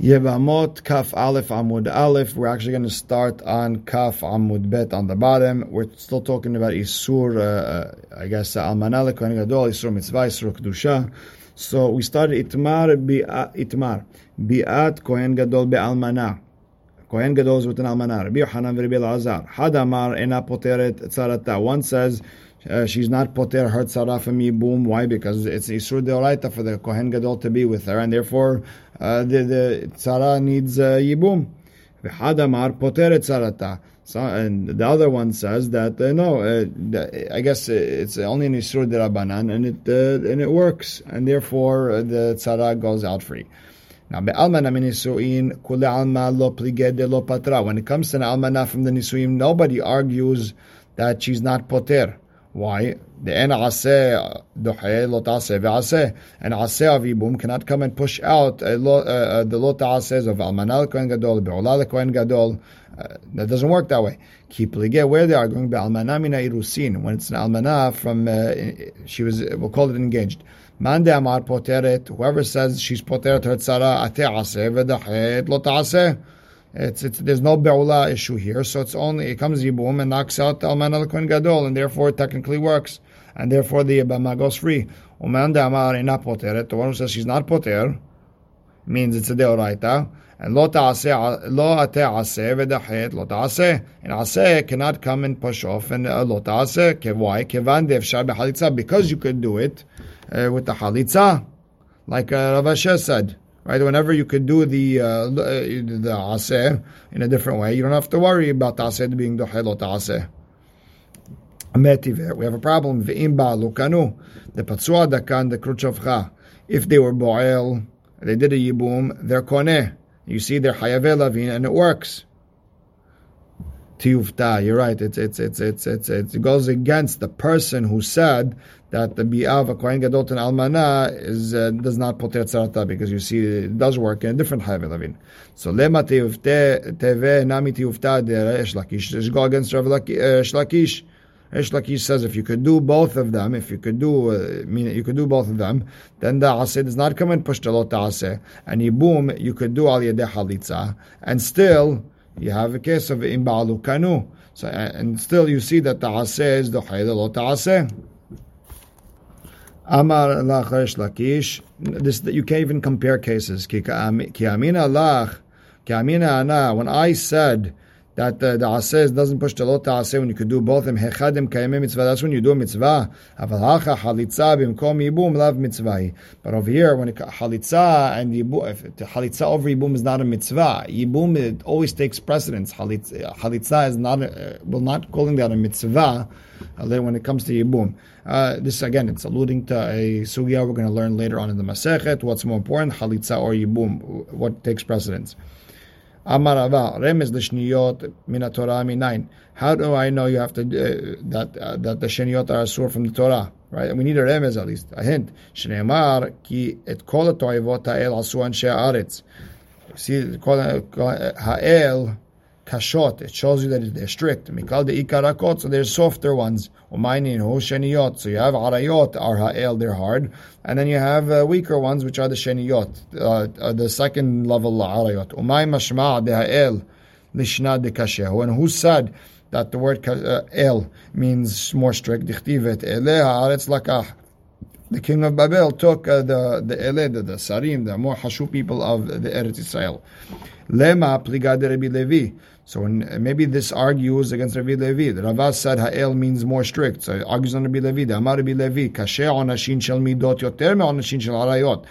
Yevamot Kaf Aleph Amud Aleph. We're actually going to start on Kaf Amud Bet on the bottom. We're still talking about Isur, uh, I guess, Almanah Kohen Gadol, Isur Mitzvah, Isur Kedusha. So we started Itmar Itmar Bi'at Kohen Gadol Be'almanah. Kohen Gadol is with an Almanah. Rabbi Yohanan Rabbi Elazar. Hadamar Ena Poteret Tzarata. One says uh, she's not poter her tzara from yibum. Why? Because it's isur deoraita for the kohen gadol to be with her, and therefore uh, the the tzara needs uh, yibum. V'hadamar poter tzarata. So, and the other one says that uh, no, uh, I guess it's only an isur derabanan, and it uh, and it works, and therefore uh, the tzara goes out free. Now, be'almana min nisuin kule lo pligede patra. When it comes to an almana from the nisuim, nobody argues that she's not poter. Why? The aseh. And aseh yibum cannot come and push out uh, lo, uh, the lo ta'aseh of almanal kohen gadol, be'olal kohen gadol. Uh, that doesn't work that way. Keep ligeh where they are going be'almana mina irusin. When it's an almana from, uh, she was, we'll call it engaged. Man de amar poteret. Whoever says she's poteret her tzara ate aseh ve'dahet lo ta'aseh. It's, it's, there's no be'ula issue here, so it's only it comes yibum and knocks out the alman al kohen gadol, and therefore it technically works, and therefore the yibama goes free. Ina poteret. The one who says she's not poter means it's a deoraita, and lo ta'aseh lo ate aseh lo ta'aseh, and aseh cannot come and push off, and uh, lo ta'aseh why kevan de'efshar b'halitza because you could do it uh, with the halitza, like uh, Rav Asher said. Right? Whenever you could do the uh, the aseh in a different way, you don't have to worry about aseh being the dohelot aseh. We have a problem. Ve'im ba'alukanu. The patsua dakan, the kruchavcha. If they were bo'el, they did a yibum, they're koneh. You see, they're hayavel lavin, and it works. You're right. It's, it's, it's, it's, it's, it goes against the person who said that the bi'av a kohen gadol and almana is uh, does not poter tzarata because you see it does work in a different hayv lavin. So lema tiyufte teve nami tiyufta de Resh Lakish. Just go against Rav Lakish. Resh Lakish says if you could do both of them, if you could do, uh, mean you could do both of them, then the aseh does not come and push the lot aseh, and boom, you could do al yedeh halitza, and still you have a case of imbalu kanu. So and still you see that the aseh is the hayda lot aseh. Amar lach Resh Lakish. This you can't even compare cases. Ki amina lach, ki amina ana. When I said that uh, the, the aseh doesn't push the lot aseh when you could do both them hechadim kayemim mitzvah. That's when you do a mitzvah. Aval hacha halitza bimkom yibum lav. But over here, when it, halitza and yibum, if the halitza over yibum is not a mitzvah, yibum it always takes precedence. Halitza, uh, halitza is not a, uh, will not calling that a mitzvah when it comes to Yibum. Uh, this again, it's alluding to a sugya we're going to learn later on in the Masechet. What's more important, Chalitza or Yibum? What takes precedence? Torah minayin. How do I know you have to uh, that uh, that the shniyot are asur from the Torah? Right? We need a remez at least, a hint. Shneimar ki et kol ha'el asu anshe haaretz. See, ha'el kashot. It shows you that they're strict. Mikal de ikarakot, so there's softer ones. Umayni and sheniyot. So you have arayot, are ha'el, they're hard. And then you have uh, weaker ones, which are the sheniyot, uh, uh, the second level arayot. Umay mashma de ha'el, lishna de kashehu. And who said that the word uh, el means more strict? Dichtivet ele ha'aretz lakah. The king of Babel took uh, the the ele, the, sarim, the more hashu people of the Eretz Israel. Lema pligad Rabbi Levi. So when, maybe this argues against Rabbi Levi. The Ravaz said Ha'el means more strict. So it argues on Rabbi Levi. The Amar Rabbi Levi, Kashe onashin shel midot yoter onashin shel arayot.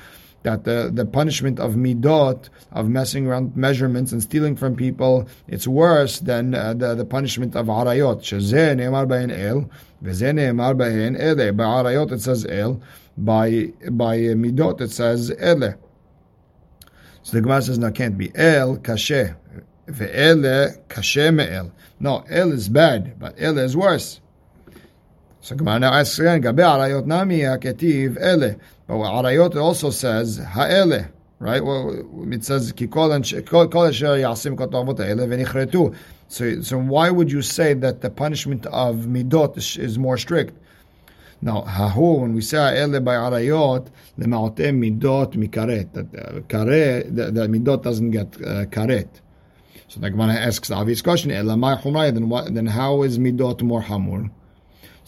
That the, the punishment of midot, of messing around measurements and stealing from people, it's worse than uh, the, the punishment of arayot. Shezeh ne'emar bahen el, v'zeh ne'emar bahen ele. By arayot it says el. By, by midot it says ele. So the Gemara says, no, can't be. El, kashe. Ve'ele kashe me'el. No, el is bad, but el is worse. So Gemara now asks again, Gabe arayot nami haketiv ele. But arayot also says ha'ele. Right? Well, it says ki kol asher yasim kotavot ele v'nichretu. So, so why would you say that the punishment of midot is, is more strict? Now, hahu, when we say ele by arayot, the ma'otem midot mikaret. That uh, karet, the, the midot doesn't get uh, karet. So the Gemara asks the obvious question: Then what? Then how is midot more hamur?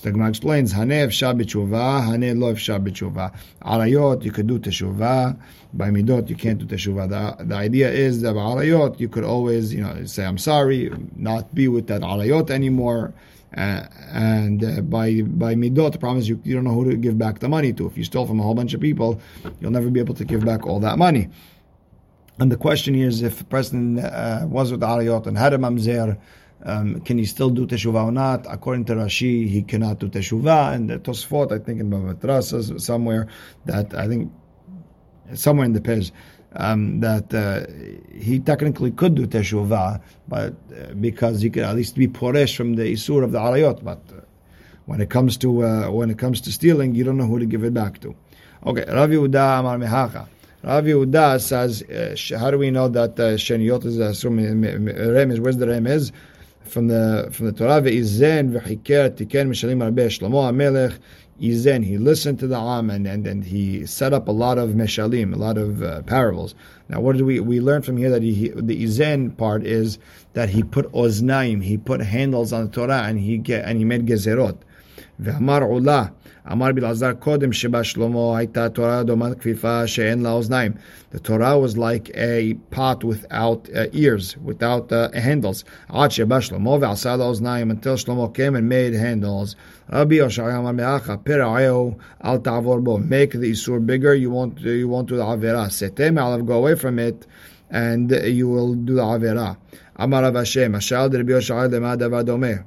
The Gemara explains: Haneh efshar b'tshuva, haneh lo. Arayot, you could do teshuvah. By midot, you can't do teshuvah. The, the idea is that by arayot, you could always, you know, say I'm sorry, not be with that arayot anymore. Uh, and uh, by by midot, the is you, you don't know who to give back the money to. If you stole from a whole bunch of people, you'll never be able to give back all that money. And the question is if a person uh, was with Arayot and had a mamzer, um, can he still do teshuvah or not? According to Rashi, he cannot do teshuvah. And the Tosfot, I think in Bava somewhere, that I think somewhere in the Pez, um, that uh, he technically could do teshuvah, but uh, because he could at least be poresh from the isur of the arayot. But uh, when it comes to uh, when it comes to stealing, you don't know who to give it back to. Okay, Rav Yehuda Amar Mehacha. Rav Yehuda says, uh, how do we know that uh, Sheniot is a remez? Where's the remez? from the from the Torah ve'izen v'chiker tiken mishalim rabbi Shlomo Amelech. Izen, he listened to the Am and, and, and he set up a lot of meshalim, a lot of uh, parables. Now, what do we we learn from here that he, the Izen part is that he put oznaim, he put handles on the Torah, and he get, and he made gezerot. V'amar ulah, Amar Bilazar Kodim Sheba Shlomo Haita Torah Domat Kvifa She'en Laoznaim. The Torah was like a pot without uh, ears, without uh, handles. Ad Sheba Shlomo Ve'asa Laoznaim until Shlomo came and made handles. Rabbi Yoshaya Amar Me'acha Pera'eo Al Ta'avor Bo. Make the Isur bigger, you want, you want to the Avera. Setem Alav, go away from it and you will do the Avera. Amar Rav Ashi, Ashal Rabbi Yoshaya Lema Davadome.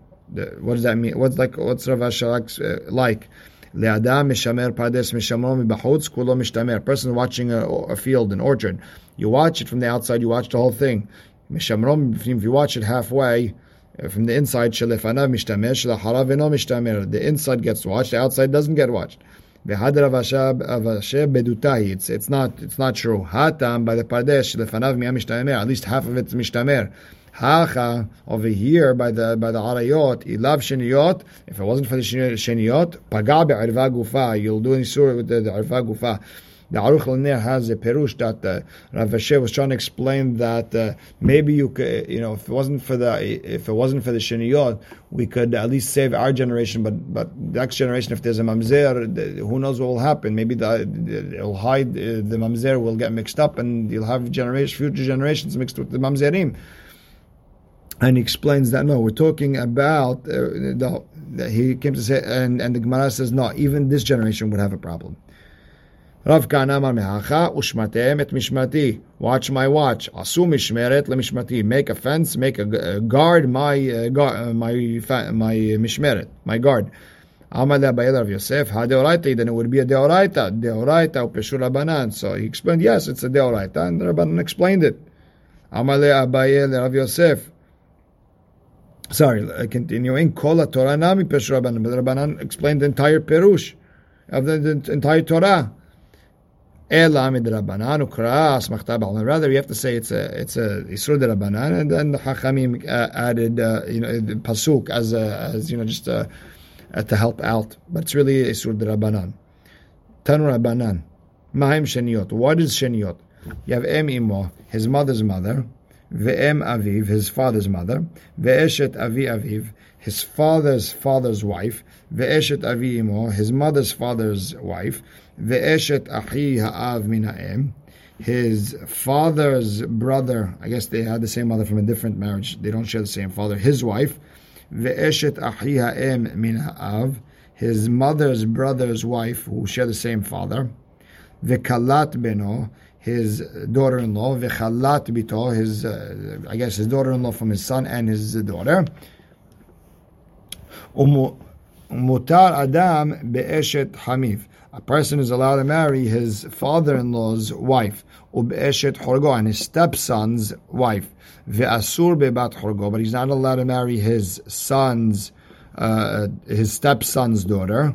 What does that mean? What's like? What's Rav Ashi uh, like? Le'adam mishamer pardes mishamro mibachutz kulo mishtamer. Person watching a, a, field, an orchard, you watch it from the outside, you watch the whole thing. Mishamro, if you watch it halfway, uh, from the inside, shelefanav mishtamer, shelacharav eno mishtamer. The inside gets watched, the outside doesn't get watched. It's it's not it's not true. Hatam by the pardes shelefanav miya mishtamer. At least half of it's mishtamer. Hacha over here by the by the arayot, ilav sheniyot. If it wasn't for the sheniyot, paga be'arva gufa. You'll do any surah with the, the arva gufa. The Aruch LaNer has a perush that uh, Rav Ashi was trying to explain that uh, maybe you could, you know, if it wasn't for the if it wasn't for the sheniyot, we could at least save our generation. But but the next generation, if there's a mamzer, who knows what will happen? Maybe the, it'll hide uh, the mamzer will get mixed up, and you'll have generation future generations mixed with the mamzerim. And he explains that no, we're talking about uh, the, the, he came to say, and, and the Gemara says no, even this generation would have a problem. Rav Kahana Amar Mehacha Ushmatem et. Watch my watch. Asu Mishmeret le Mishmati. Make a fence. Make a, guard my uh, guard, uh, my my Mishmeret. My guard. Amar Abayel Rav Yosef. Ha deoraita. Then it would be a deoraita. Deoraita upeshur Rabbanan. So he explained. Yes, it's a deoraita, and the Rabbanan explained it. Amar Abayel Rav Yosef. Sorry, uh, continuing. Kol Torah nami pesh Rabbanan. But Rabbanan explained the entire perush of the, the entire Torah. Rather, you have to say it's a it's a isur de Rabbanan, and then the Hachamim uh, added uh, you know the pasuk as a, as you know just uh, uh, to help out, but it's really isur de Rabbanan. Tanu Rabbanan. Mahim sheniot. What is sheniot? You have em imo, his mother's mother. Ve'em aviv, his father's mother, ve'eshet avi aviv, his father's father's wife, ve'eshet avi imo, his mother's father's wife, ve'eshet ahi ha'av mina'em, his father's brother, I guess they had the same mother from a different marriage, they don't share the same father, his wife, ve'eshet ahi ha'em min ha'av, his mother's brother's wife, who share the same father, ve'kalat beno, his daughter-in-law, v'chalat bito, his, uh, I guess his daughter-in-law from his son and his daughter. Mutar adam be'eshet hamiv. A person is allowed to marry his father-in-law's wife, u'be'eshet horgo, and his stepson's wife. Ve'asur be'bat horgo, but he's not allowed to marry his son's, uh, his stepson's daughter.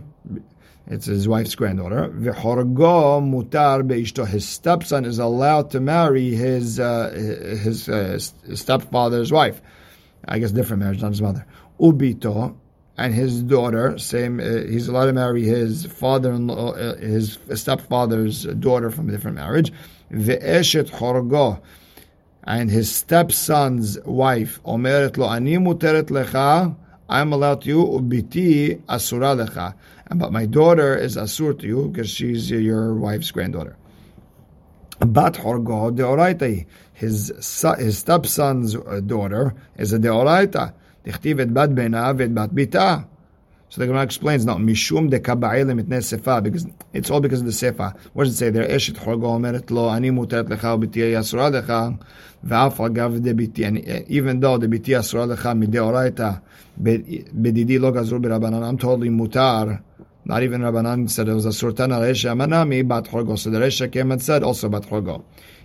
It's his wife's granddaughter. V'chorgo mutar beishto. His stepson is allowed to marry his uh, his uh, stepfather's wife. I guess different marriage, not his mother. Ubito, and his daughter, same, uh, he's allowed to marry his father-in-law, uh, his stepfather's daughter from a different marriage. Ve'eshet horgo, and his stepson's wife, omeret lo ani muteret lecha, I'm allowed to you, ubiti asura lecha. But my daughter is asur to you because she's your wife's granddaughter. Bat horgo deoraita. His his stepson's daughter is a deoraita. Dichtiv et bat benav et bat bita. So the Gemara explains now, Mishum de kaba'ilim itne sefa, because it's all because of the sefa. What does it say there? Eshet chorgo omeret lo, ani muteret lecha ubitiya yasura lecha, ve'af agav de biti. And even though the biti yasura lecha mideoraita, bedidi lo gazru berabanan, I'm totally mutar. Not even Rabbanan said it was a surtana resha manami bat chorgo. So the resha came and said also bat chorgo.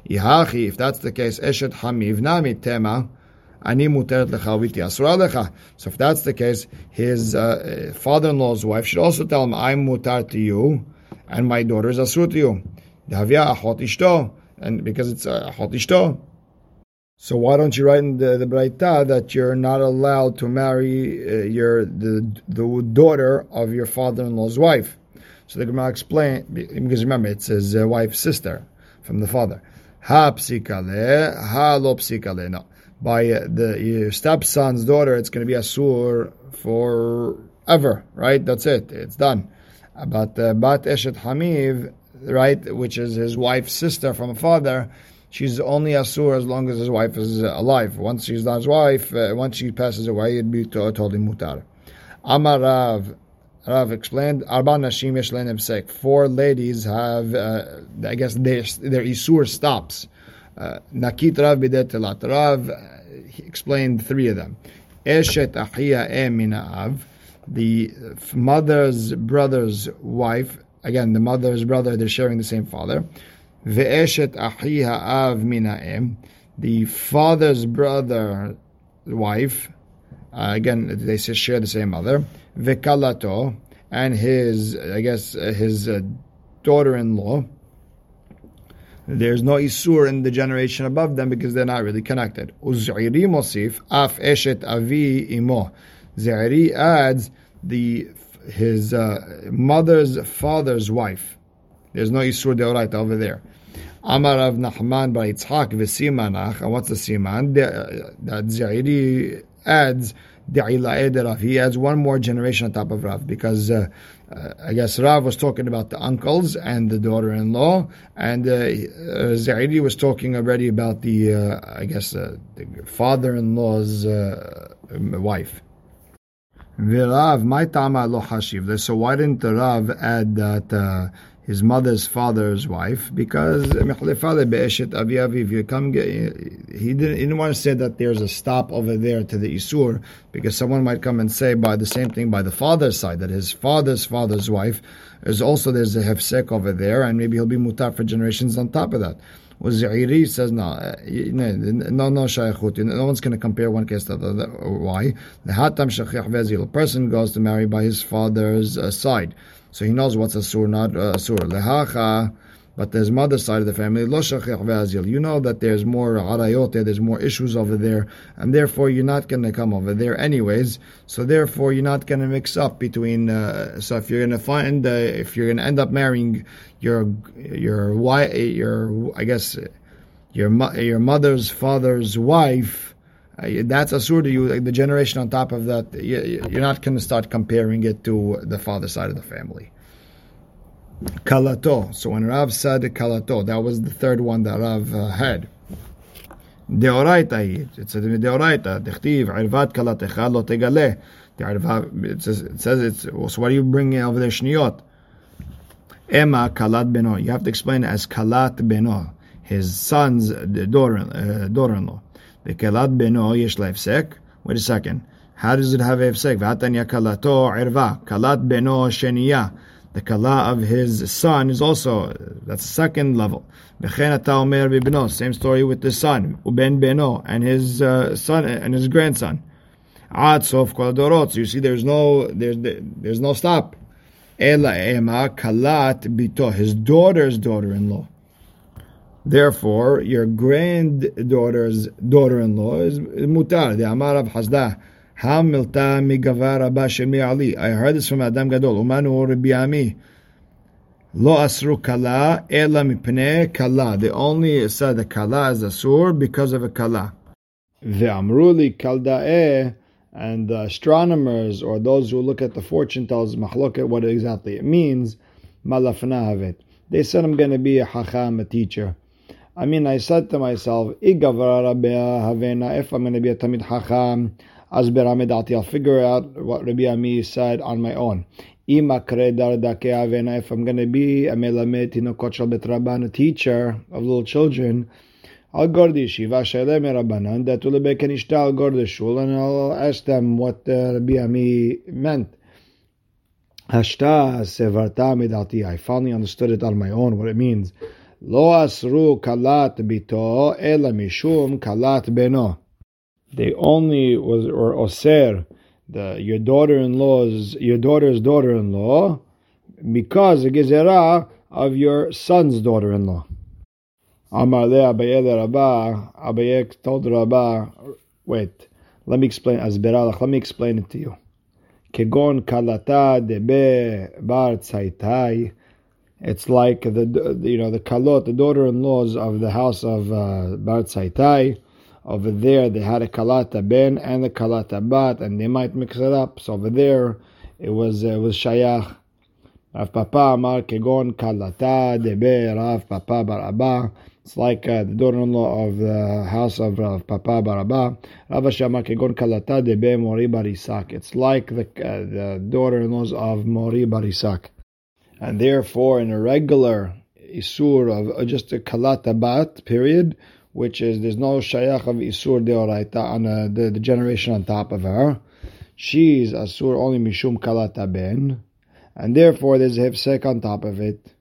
Ihachi, if that's the case, eshet hamiv nami tema, Ani muteret lecha viti asura lecha. So if that's the case, his uh, father-in-law's wife should also tell him, I'm mutar to you, and my daughter is asur to you. Davya achot ishto, and because it's uh, achot ishto. So why don't you write in the, the Braita that you're not allowed to marry uh, your the the daughter of your father-in-law's wife? So the Gemara explain because remember it's his uh, wife's sister from the father. Ha psikale, ha lo psikale. No, by uh, the your stepson's daughter, it's going to be asur forever. Right? That's it. It's done. But uh, bat eshet hamiv, right, which is his wife's sister from a father she's only asur as long as his wife is alive. Once she's not his wife, uh, once she passes away, it'd be totally mutar. Amar Rav, Rav explained, Four ladies have, uh, I guess, their, their isur stops. Uh, Nakit Rav Bidet Telat. Rav explained three of them. Eshet Achia Eminaav, the mother's brother's wife. Again, the mother's brother, they're sharing the same father. Ve'eshet achi ha'av minaim, the father's brother wife, uh, again, they share the same mother, ve'kalato, and his, I guess, his uh, daughter-in-law, there's no isur in the generation above them because they're not really connected. Uz'iri mosif, af eshet avi imo. Zairi adds the his uh, mother's father's wife. There's no isur deoraita over there. Amar Rav Nachman bar Yitzhak v'simanach. And what's the siman? That Zairi adds De'ila Rav. He adds one more generation on top of Rav because uh, uh, I guess Rav was talking about the uncles and the daughter-in-law, and uh, uh Zairi was talking already about the uh, I guess uh, the father-in-law's uh, wife. V'Rav, my tama lo hashiv. So why didn't the Rav add that? His mother's father's wife because if you come he didn't, he didn't want to say that there's a stop over there to the isur because someone might come and say by the same thing by the father's side that his father's father's wife is also there's a hefsek over there and maybe he'll be mutar for generations on top of that. Well, Zairi says no, no, no shaykhut. No one's going to compare one case to the other. Why? The hatam shachich vezil. A person goes to marry by his father's uh, side. So he knows what's asur, not uh, asur. Lehacha, but there's mother side of the family, lo ve'azil. You know that there's more arayot there, there's more issues over there, and therefore you're not going to come over there anyways. So therefore you're not going to mix up between. Uh, so if you're going to find, uh, if you're going to end up marrying your your wife, your I guess your your mother's father's wife uh, that's asur to you. The generation on top of that, you're not going to start comparing it to the father side of the family. Kalato. So when Rav said Kalato, that was the third one that Rav uh, had. Deoraita, it says in Deoraita, Dechtiv, Irvat Kalatecha lo tegale. It says, it says it's, so what are you bringing over there, Shniot? Emma Kalat Beno. You have to explain it as Kalat Beno, his son's uh, daughter, uh, daughter-in-law. The Kalat Beno yesh leifsek. Wait a second. How does it have a What V'atanya kalato irva. Kalat Beno sheniya the kala of his son is also that's second level. Same story with the son, Uben Beno, and his uh, son and his grandson. Atzof. You see, there's no there's there's no stop. Ela ema kalat bito. His daughter's daughter-in-law. Therefore, your granddaughter's daughter-in-law is mutar. The amar of hasda. Hamilta Ali. I heard this from Adam Gadol. Umanu Rabbi. Lo asru kala ela mipne kala. They only said the kala is asur because of a kala. Ve'amruli kalda'eh and the astronomers or those who look at the fortune tells mahloket what exactly it means. Malafnahavet. They said I'm going to be a hacham, a teacher. I mean, I said to myself, if I'm going to be a tamid hacham, I'll figure out what Rabbi Ami said on my own. If I'm going to be a melamed a teacher of little children, I'll go to the yeshiva, Shalem Rabbanan, that will be Kanishta, I'll go to the shul and I'll ask them what uh, Rabbi Ami meant. Hashta sevarta midati. I finally understood it on my own, what it means. Lo asru kalat bito ela mishum kalat beno. They only was or oser the your daughter-in-law's your daughter's daughter-in-law because a gezerah of your son's daughter-in-law. Amar le Abaye Rabba. Abaye told Rabba, wait, let me explain. Azberalach, let me explain it to you. Kegon kalata debe bar tzaitai. It's like the you know the kalot, the daughter-in-laws of the house of uh, Bar Tzaitai. Over there, they had a kalata ben and a kalata bat, and they might mix it up. So over there, it was uh, was shayach. Rav Papa Amar Kegon Kalata Debe Rav Papa Baraba. It's like uh, the daughter-in-law of the house of Rav Papa Baraba. Rav Shama Kegon Kalata Debe Mori Barisak. It's like the, uh, the daughter-in-laws of Mori Barisak. And therefore, in a regular Isur of uh, just a Kalata Bat period, which is there's no Shayach of Isur Deoraita on uh, the, the generation on top of her, she's Asur only Mishum Kalata Ben, and therefore there's a Hefsek on top of it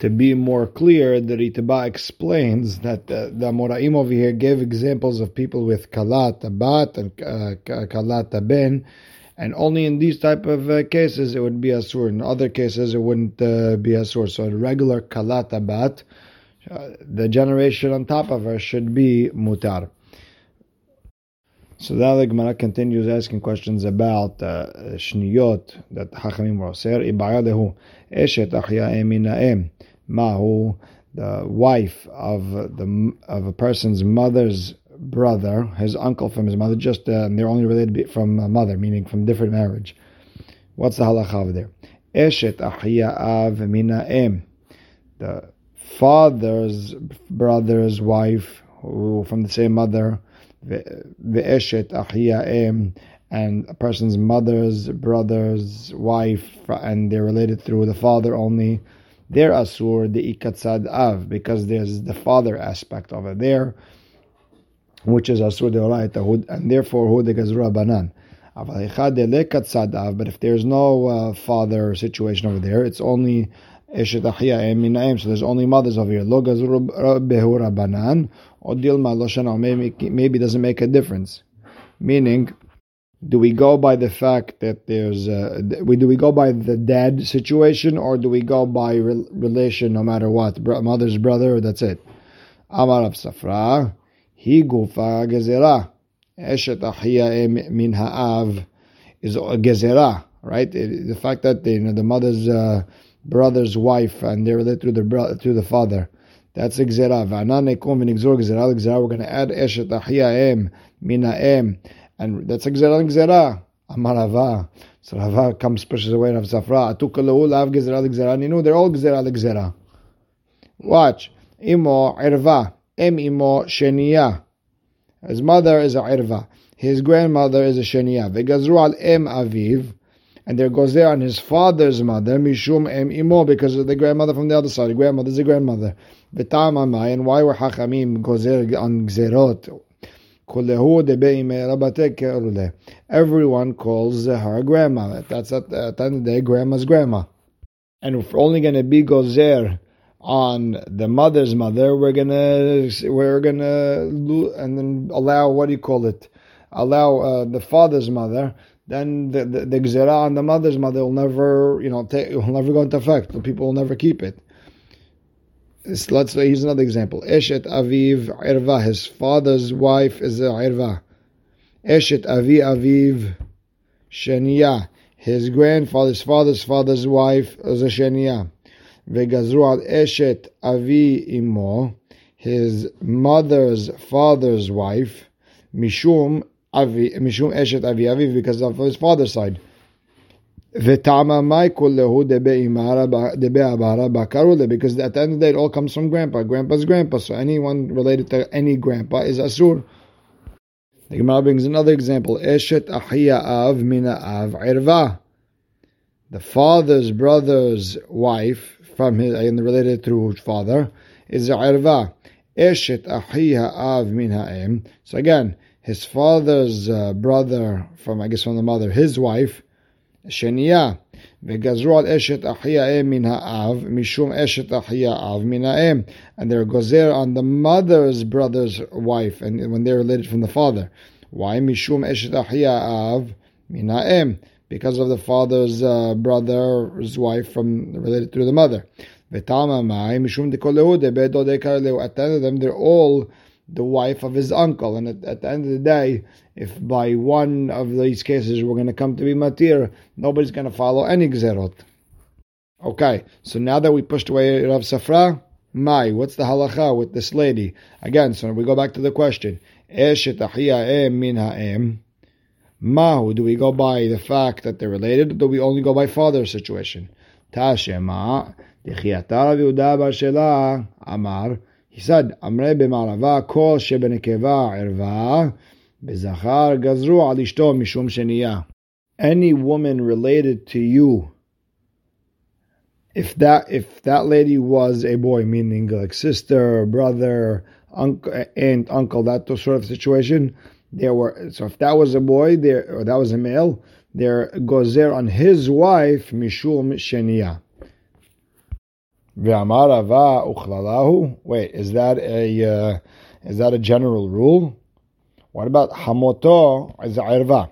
to be more clear, the Ritva explains that the, the Moraim over here gave examples of people with kalat bat and uh, kalat ben, and only in these type of uh, cases it would be asur. In other cases it wouldn't uh, be asur. So a regular kalat bat, uh, the generation on top of her should be mutar. So the Gemara continues asking questions about uh, that Hachamim were ser. Ibayalehu eshet achya eminaem mahu, the wife of the of a person's mother's brother, his uncle from his mother, just uh, they're only related from a mother, meaning from different marriage. What's the halacha over there? Eshet ahia av minaem, the father's brother's wife, who from the same mother, ve'eshet ahia em, and a person's mother's brother's wife, and they're related through the father only they're asur the ikatzad av because there's the father aspect it there, which is asur de oraita, and therefore hu de gazura banan. But if there's no uh, father situation over there, it's only so there's only mothers over here. Or dilma maybe doesn't make a difference. Meaning do we go by the fact that there's a, do we go by the dad situation or do we go by re- relation no matter what? Mother's brother that's it. Amar of Safra he gufa gezerah. Eshet min ha'av is gezerah right? The fact that you know the mother's uh, brother's wife and they're related to the brother to the father that's a gezerah v'anan nekum v'nigzor we're going to add eshet achia min ha'em and that's gzera gzera. Amar Rava. So Rava comes pushes away Rav Safra. Atuk lav gzera gzera. You know they're all gzera gzera. Watch. Imo irva. Em imo shenia. His mother is a irva. His grandmother is a shenia. Vegazru al em aviv. And there goes there on his father's mother, Mishum Em Imo, because of the grandmother from the other side. The grandmother's a grandmother. V'tam and why were Hachamim there on Gzerot? Everyone calls her grandma. That's at, at the end of the day, grandma's grandma. And if we're only going to be gozer on the mother's mother, we're gonna we're gonna and then allow what do you call it? Allow uh, the father's mother. Then the the, the on the mother's mother will never you know take, will never go into effect. The people will never keep it let's say here's another example. Eshet Aviv Irva, his father's wife is a Irva. Eshet Avi Aviv Shenia. His grandfather's father's father's wife is a Shenia. Vegazru al Eshet Avi Imo. His mother's father's wife. Mishum Avi, Mishum Eshet Avi Aviv because of his father's side. Because at the end of the day it all comes from grandpa. Grandpa's grandpa, so anyone related to any grandpa is asur. The Gemara brings another example. Eshet ahiya av mina av irva. The father's brother's wife from his and related to his father is irva. Eshet ahiya av min ha'em. So again, his father's uh, brother from I guess from the mother, his wife שנייה, וגזרו על אשת אחי האם מן האב, משום אשת אחי האב מן האם. And they're gozer on the mother's brother's wife, and when they're related from the father. Why? משום אשת אחי האב מן האם. Because of the father's uh, brother's wife from related to the mother. וטעמה מאי, משום דכל להודה, בדודי קרלהו. At the end of them, they're all the wife of his uncle. And at, at, the end of the day, if by one of these cases we're going to come to be matir, nobody's going to follow any gzerot. Okay, so now that we pushed away Rav Safra, Mai, what's the halacha with this lady? Again, so we go back to the question. Eh, Eshet em eh, min ha'em. Mahu, do we go by the fact that they're related, or do we only go by father's situation? Tashema, Amar, he said, Amre b'marava kol shebenekeva irva bezachar gazru al ishto mishum sheniya. Any woman related to you, if that if that lady was a boy, meaning like sister, brother, uncle, aunt, uncle, that sort of situation, there were so if that was a boy, there or that was a male, there there on his wife mishum sheniya. Wait, is that a uh, is that a general rule? What about hamoto is irva?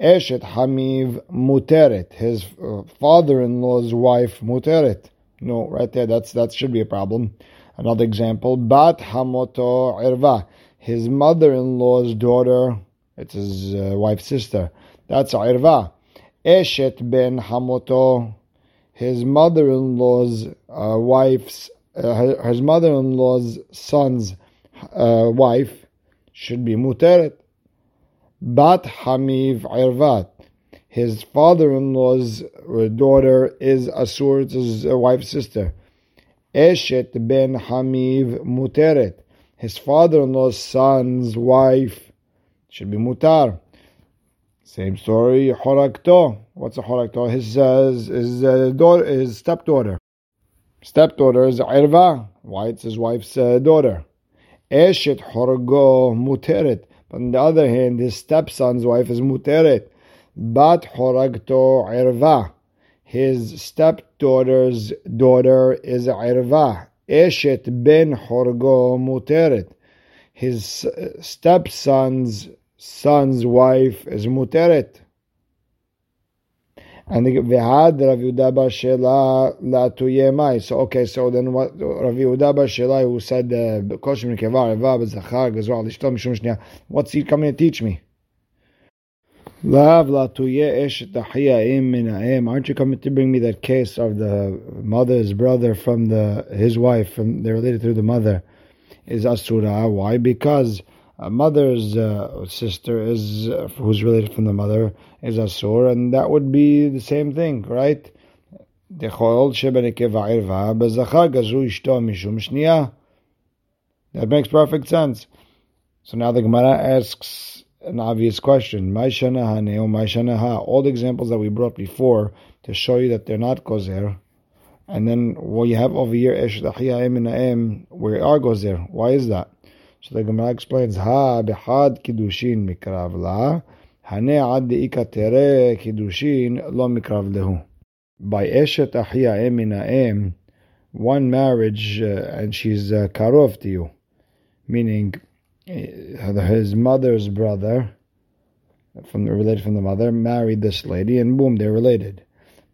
Eshet hamiv muteret. His uh, father-in-law's wife muteret. No, right there. That's that should be a problem. Another example. Bat hamoto irva. His mother-in-law's daughter. It's his uh, wife's sister. That's irva. Eshet ben hamoto his mother-in-law's uh, wife's, uh, his mother-in-law's son's uh, wife should be muteret. Bat Hamiv Irvat. His father-in-law's daughter is Asur, his wife's sister. Eshet ben Hamiv muteret. His father-in-law's son's wife should be mutar. Same story, Horakto. What's a Horakto? His, uh, his, uh, daughter, his stepdaughter. Stepdaughter is Irva. Why? It's his wife's uh, daughter. Eshet Horgo Muteret. But on the other hand, his stepson's wife is Muteret. Bat Horagto Irva. His stepdaughter's daughter is Irva. Eshet Ben Horgo Muteret. His uh, stepson's son's wife is muteret. And v'had Rav Yehuda bar Shela la So okay, so then what? Rav Yehuda bar who said koshim uh, nekeva reva b'zachar gazor lishto mishum shniya. What's he coming to teach me? Lav la eshet im min Aren't you coming to bring me that case of the mother's brother from the his wife from they're related through the mother is asura? Why? Because a mother's uh, sister is uh, who's related from the mother is asur, and that would be the same thing, right? That makes perfect sense. So now the Gemara asks an obvious question. All the examples that we brought before to show you that they're not gozer. And then what you have over here, where are gozer. Why is that? So the Gemara explains, Ha bihad kiddushin mikrav la, hane ad ikatere kiddushin lo mikrav lehu. By eshet ahia em, one marriage uh, and she's uh, karov to you, meaning uh, his mother's brother, from related from the mother, married this lady, and boom, they're related.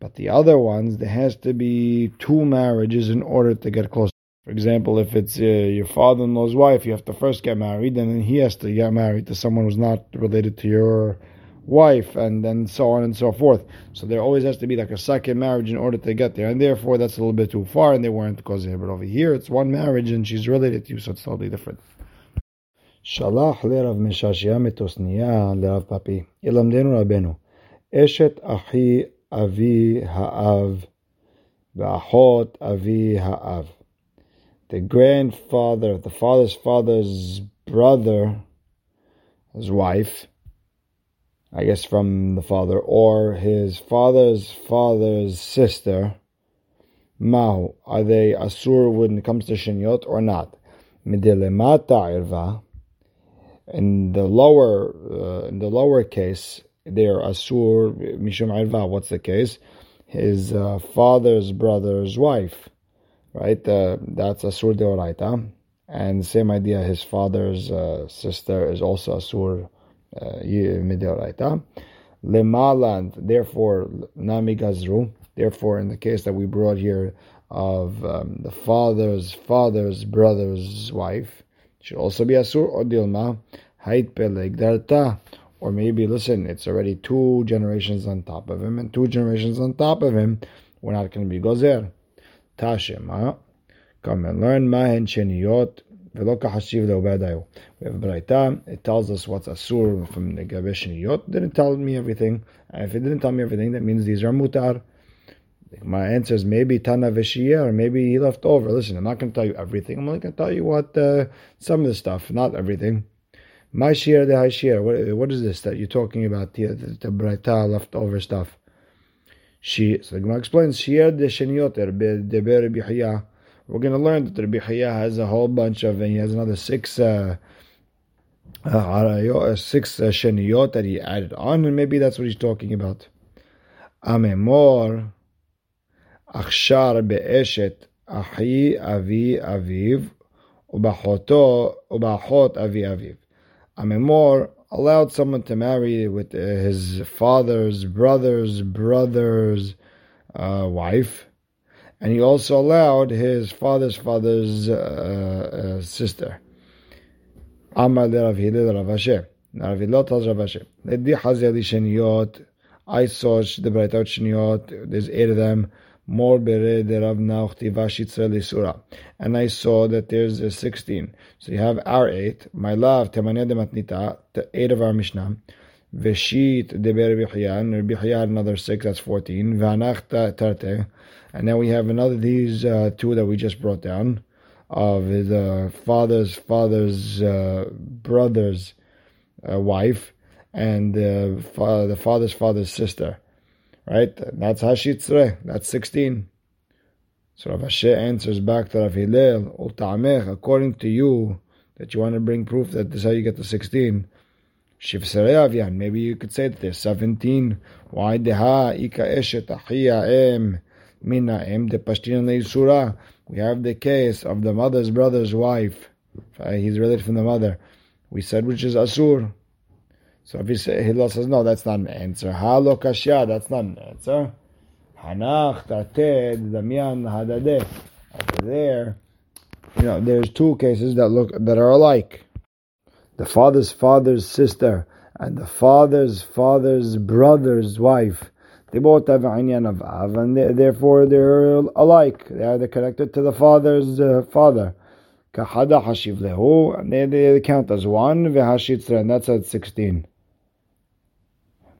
But the other ones, there has to be two marriages in order to get close. For example, if it's uh, your father-in-law's wife, you have to first get married, and then he has to get married to someone who's not related to your wife, and then so on and so forth. So there always has to be like a second marriage in order to get there, and therefore that's a little bit too far, and they weren't causing it. But over here, it's one marriage, and she's related to you, so it's totally different. שלח לרב משעשע מתוסניה לרב פפי, ילמדנו רבנו, אשת אחי אבי האב ואחות אבי האב. The grandfather, the father's father's brother, his wife, I guess from the father, or his father's father's sister, Mahu, are they Asur when it comes to Shinyot or not? Midilemata irva. In the lower, uh, in the lower case, they are Asur Mishum irva. What's the case? His uh, father's brother's wife, right? Uh, that's Asur deoraita. And same idea, his father's uh, sister is also Asur midoraita. Lemaland, therefore, nami gazru. Therefore, in the case that we brought here of um, the father's father's brother's wife, should also be asur or dilma hait peleg darta. Or maybe, listen, it's already two generations on top of him, and two generations on top of him, we're not going to be gozer. Tashema. Come and learn Mahen Sheniyot Velo Hashiv Leobadayo. We have Braita. It tells us what's Asur from the Gabesh Didn't tell me everything. If it didn't tell me everything, that means these are Mutar. My answer is maybe Tana Veshia, or maybe he left over. Listen, I'm not going to tell you everything. I'm only going to tell you what uh, some of the stuff, not everything. My shir de What What is this that you're talking about? The, the Braita leftover stuff. She, so the Gemara explains, shir de Sheniot, de Ber we're going to learn that Rabbi Chaya has a whole bunch of, and he has another six uh, uh, six uh, sheniyot that he added on, and maybe that's what he's talking about. Amemor achshar be'eshet ahi avi aviv ubachoto ubachot avi aviv. Amemor allowed someone to marry with his father's brother's brother's uh, wife and he also allowed his father's father's uh, uh, sister. Amar de Rav Hillel Rav. Now Rav Hillel tells Rav Ashi, Ledi Hazeli Sheniyot, I saw the Braitot Sheniyot, there's eight of them, And I saw that there's a 16. So you have our eight, my love, Temaneh de Matnita, the eight of our Mishnah. Veshit de Bichyan, Bichyan another six, that's 14. Vanach Tarte. And then we have another these uh, two that we just brought down of his uh, father's father's uh, brother's uh, wife and uh, fa- the father's father's sister. Right? That's Hashitzre. That's 16. So Rav Ashi answers back to Rav Hillel, according to you, that you want to bring proof that this is how you get the 16. Maybe you could say that there's 17. Why deha ika eshet achiya em Minaim de Pashtin Surah. We have the case of the mother's brother's wife. He's related from the mother. We said which is Asur. So if Hillel says, no, that's not an answer. Halo Kashya, that's not an answer. Hanach, Tated, Damian, Hadadeh. Over there, you know, there's two cases that look that are alike. The father's father's sister and the father's father's brother's wife they both have inyan of av, and they, therefore they're alike. They are connected to the father's uh, father. Kahada hashiv lehu, and they, they count as one, v'hashitzra, and that's at 16.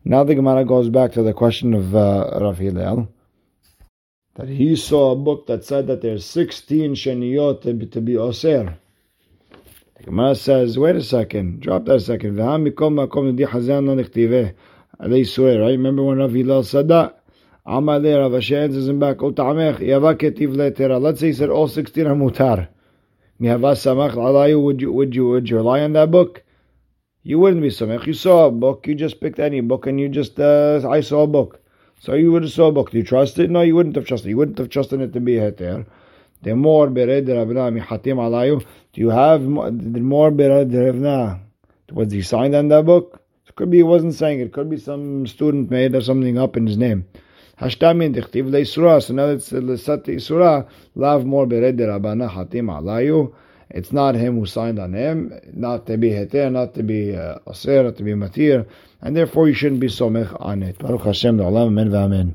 Now the Gemara goes back to the question of uh, Rav Hillel, that he saw a book that said that there's 16 sheniyot to be, oser. The Gemara says, wait a second, drop that a second. They swear, right? Remember when Rav Hillel said that? Back. Let's say he said all 16 are mutar. would you, would you, would you rely on that book? You wouldn't be samach. You saw a book, you just picked any book and you just, uh, I saw a book. So you would have saw a book. Do you trust it? No, you wouldn't have trusted. You wouldn't have trusted it to be heter. The more bered Rabna mihatim alayu. Do you have the more bered Rabna? Was he signed on that book? It could be he wasn't saying it. Could be some student made or something up in his name. Hashtamin dichtiv leisura. So now it's lesat isura. Lav more bered rabana hatim alayu. It's not him who signed on him, not to be heter, not to be uh, aser, not to be matir, and therefore you shouldn't be somech on it. Baruch Hashem, the amen v'amen.